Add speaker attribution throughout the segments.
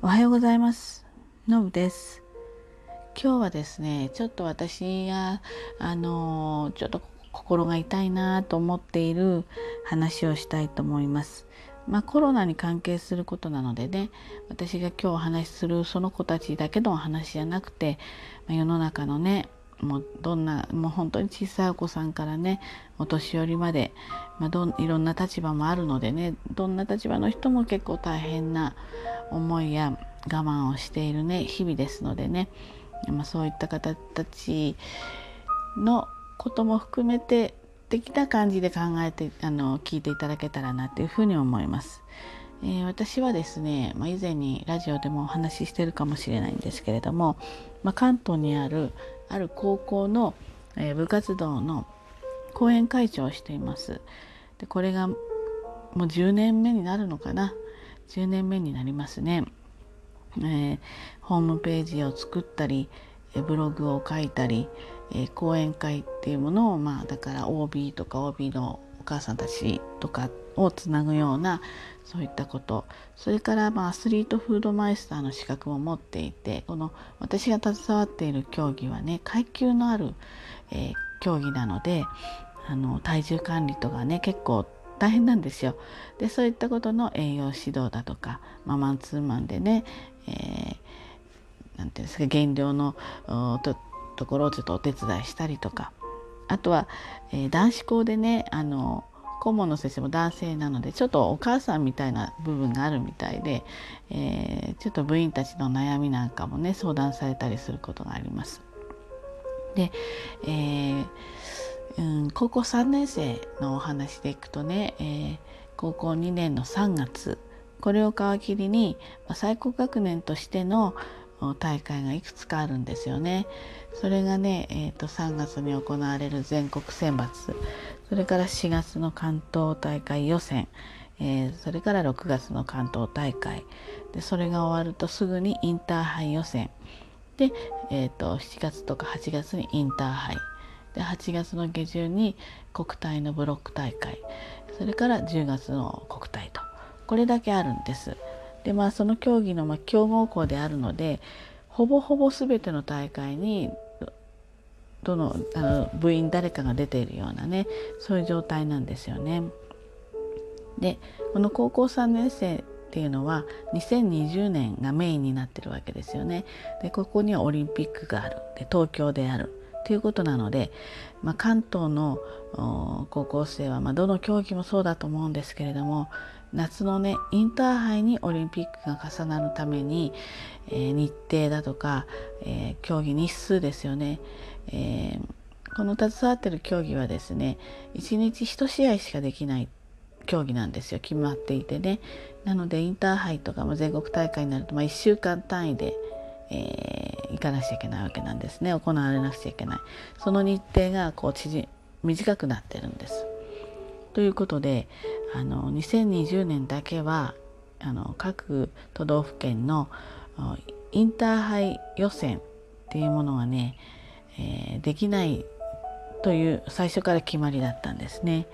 Speaker 1: おはようございます。のぶです。今日はですねちょっと私があのちょっと心が痛いなと思っている話をしたいと思います。まあ、コロナに関係することなのでね私が今日お話しするその子たちだけの話じゃなくて、まあ、世の中のねもうどんなもう本当に小さいお子さんからねお年寄りまで、まあ、どいろんな立場もあるのでねどんな立場の人も結構大変な思いや我慢をしているね日々ですのでね、まあ、そういった方たちのことも含めて的な感じで考えてあの聞いていただけたらなっていうふうに思います。えー、私はですね、まあ、以前にラジオでもお話ししてるかもしれないんですけれども、まあ、関東にあるある高校の、えー、部活動の講演会長をしています。でこれがもう10年目になるのかな？10年目になりますね。えー、ホームページを作ったりブログを書いたり、えー、講演会っていうものをまあだから OB とか OB のお母さんたちとかをつなぐようなそういったことそれからまあアスリートフードマイスターの資格も持っていてこの私が携わっている競技はね階級のある、えー、競技なのであの体重管理とかね結構大変なんですよ。でそういったことの栄養指導だとか、まあ、マンツーマンでね、えー、ていうんですか減量のとところをちょっとお手伝いしたりとかあとは、えー、男子校でねあの顧問の先生も男性なのでちょっとお母さんみたいな部分があるみたいで、えー、ちょっと部員たちの悩みなんかもね相談されたりすることがあります。で、えーうん、高校3年生のお話でいくとね、えー、高校2年の3月これを皮切りに、最高学年としての大会がいくつかあるんですよね。それがね、えーと、3月に行われる全国選抜それから4月の関東大会予選、えー、それから6月の関東大会。でそれが終わるとすぐにインターハイ予選。で、えーと7月とか8月にインターハイ。で8月の下旬に国体のブロック大会。それから10月の国体と。これだけあるんです。でまあその競技のまあ強豪校であるのでほぼほぼ全ての大会にどのあの部員誰かが出ているようなねそういう状態なんですよね。でこの高校3年生っていうのは2020年がメインになってるわけですよね。でここにはオリンピックがあるで東京であるということなので、まあ、関東の高校生は、まあ、どの競技もそうだと思うんですけれども夏のねインターハイにオリンピックが重なるために、えー、日程だとか、えー、競技日数ですよね、えー、この携わってる競技はですね1日1試合しかできない競技なんですよ。決まっていてね。なのでインターハイとかも全国大会になると、まあ、1週間単位で、えー、行かなくちゃいけないわけなんですね。行われなくちゃいけない。その日程がこう縮短くなってるんです。ということであの2020年だけはあの各都道府県のインターハイ予選っていうものがね、えー、できないという最初から決まりだったんですね。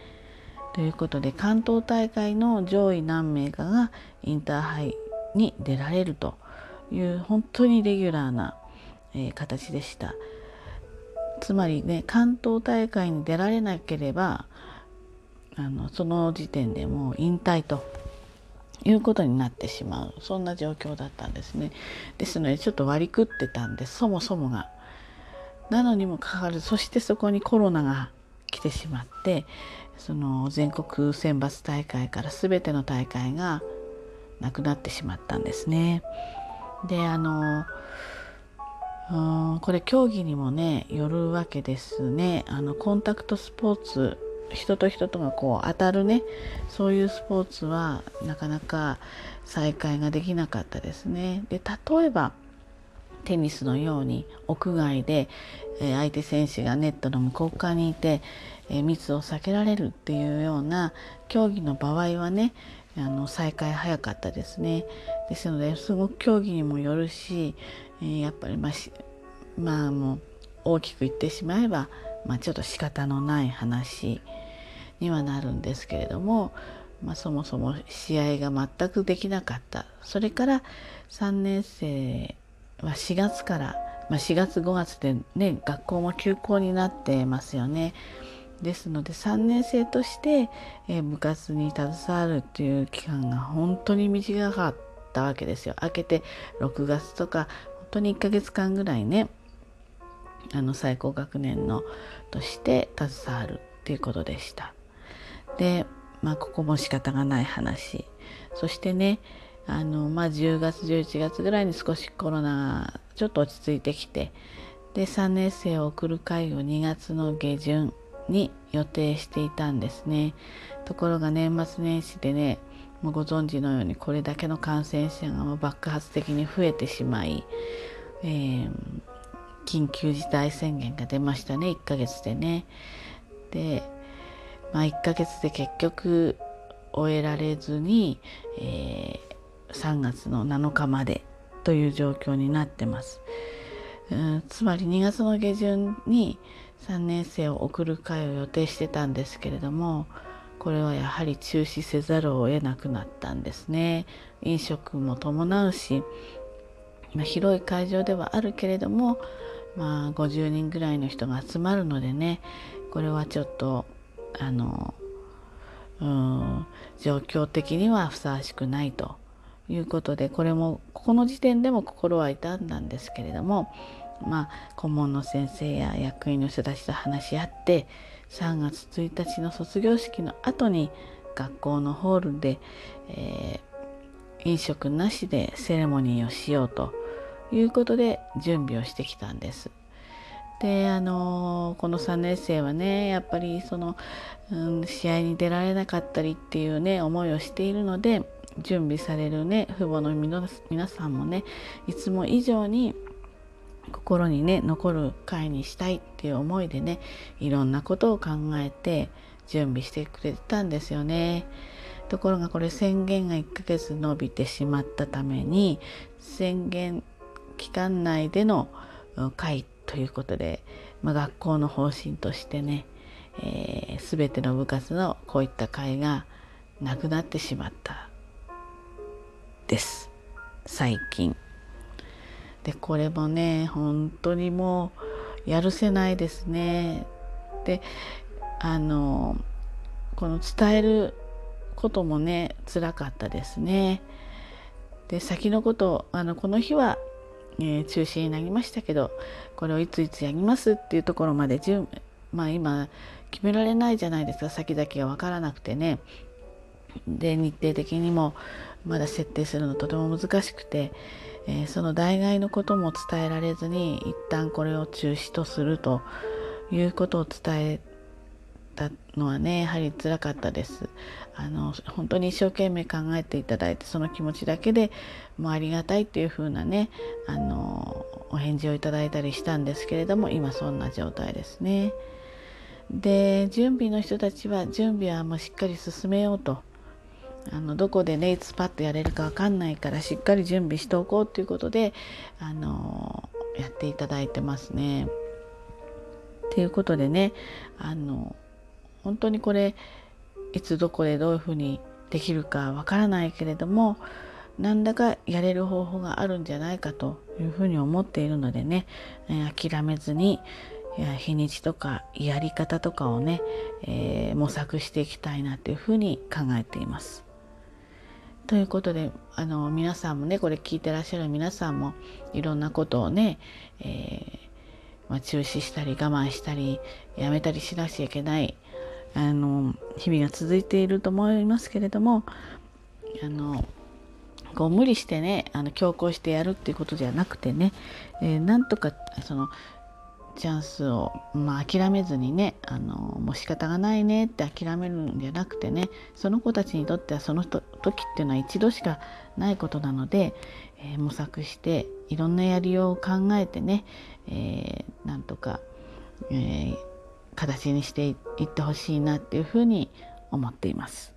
Speaker 1: ということで関東大会の上位何名かがインターハイに出られるという本当にレギュラーな、えー、形でした。つまりね関東大会に出られなければあのその時点でもう引退ということになってしまうそんな状況だったんですね。ですのでちょっと割り食ってたんですそもそもが。なのにもかかわらずそしてそこにコロナが来てしまってその全国選抜大会から全ての大会がなくなってしまったんですね。であのうんこれ競技にもねよるわけですね。あのコンタクトスポーツ人と人とがこう当たるねそういうスポーツはなかなか再開ができなかったですね。で例えばテニスのように屋外で、え相手選手がネットの向こう側にいて、え密を避けられるっていうような競技の場合はねあの再開早かったですね。ですのですごく競技にもよるし、えやっぱりまあまあもう大きく言ってしまえば、まあ、ちょっと仕方のない話にはなるんですけれどもまあ、そもそも試合が全くできなかったそれから3年生は4月から、まあ、4月5月でね学校も休校になってますよね。ですので3年生として、えー、部活に携わるっていう期間が本当に短かったわけですよ。明けて6月とか本当に1ヶ月間ぐらいねあの最高学年のとして携わるっていうことでした。でまあここも仕方がない話そしてねあのまあ10月11月ぐらいに少しコロナちょっと落ち着いてきてで3年生を送る会を2月の下旬に予定していたんですね。ところが年末年始でねもうご存知のようにこれだけの感染者が爆発的に増えてしまい、えー、緊急事態宣言が出ましたね。1ヶ月でね。でまあ、1ヶ月で結局終えられずに、えー、3月の7日までという状況になってます。つまり2月の下旬に3年生を送る会を予定してたんですけれどもこれはやはり中止せざるを得なくなったんですね。飲食も伴うし、まあ、広い会場ではあるけれども、まあ、50人ぐらいの人が集まるのでねこれはちょっとあのうん状況的にはふさわしくないということでこれもここの時点でも心は痛んだんですけれどもまあ顧問の先生や役員の人たちと話し合って3月1日の卒業式の後に学校のホールで、えー、飲食なしでセレモニーをしようということで準備をしてきたんです。であのこの3年生はねやっぱりその、うん、試合に出られなかったりっていうね思いをしているので準備されるね父母の皆さんもねいつも以上に心にね残る会にしたいっていう思いでねいろんなことを考えて準備してくれたんですよね。ところがこれ宣言が1ヶ月延びてしまったために宣言期間内での会ということで、まあ、学校の方針としてね、えー、全ての部活のこういった会がなくなってしまったです最近。でこれもね本当にもうやるせないですね。であのこの伝えることもね辛かったですね。で先のことあのこの日はえー、中止になりましたけどこれをいついつやりますっていうところまでまあ今決められないじゃないですか先々が分からなくてねで日程的にもまだ設定するのとても難しくて、えー、その代替のことも伝えられずに一旦これを中止とするということを伝えたのはねやはりつらかったです。あの本当に一生懸命考えていただいてその気持ちだけでもうありがたいっていう風なねあのお返事をいただいたりしたんですけれども今そんな状態ですね。で準備の人たちは準備はもうしっかり進めようとあのどこでねいつパッとやれるか分かんないからしっかり準備しておこうということであのやっていただいてますね。ということでねあの本当にこれいつどこでどういうふうにできるかわからないけれども何らかやれる方法があるんじゃないかというふうに思っているのでね、え、諦めずに日にちとかやり方とかをね、えー、模索していきたいなというふうに考えています。ということであの皆さんもねこれ聞いてらっしゃる皆さんもいろんなことをね、えー、まあ、中止したり我慢したりやめたりしなきゃいけないあの日々が続いていると思いますけれどもあのこう無理してねあの強行してやるっていうことじゃなくてね、えー、なんとかそのチャンスを、まあ、諦めずにねあのもう仕方がないねって諦めるんじゃなくてねその子たちにとってはその時っていうのは一度しかないことなので、えー、模索していろんなやりようを考えてね、えー、なんとか、えー、形にしていってほしいなっていうふうに思っています。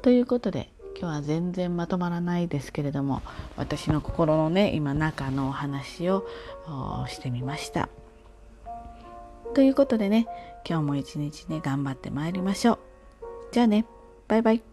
Speaker 1: ということで今日は全然まとまらないですけれども私の心のね今中のお話をしてみました。ということでね今日も一日ね頑張ってまいりましょう。じゃあねバイバイバイ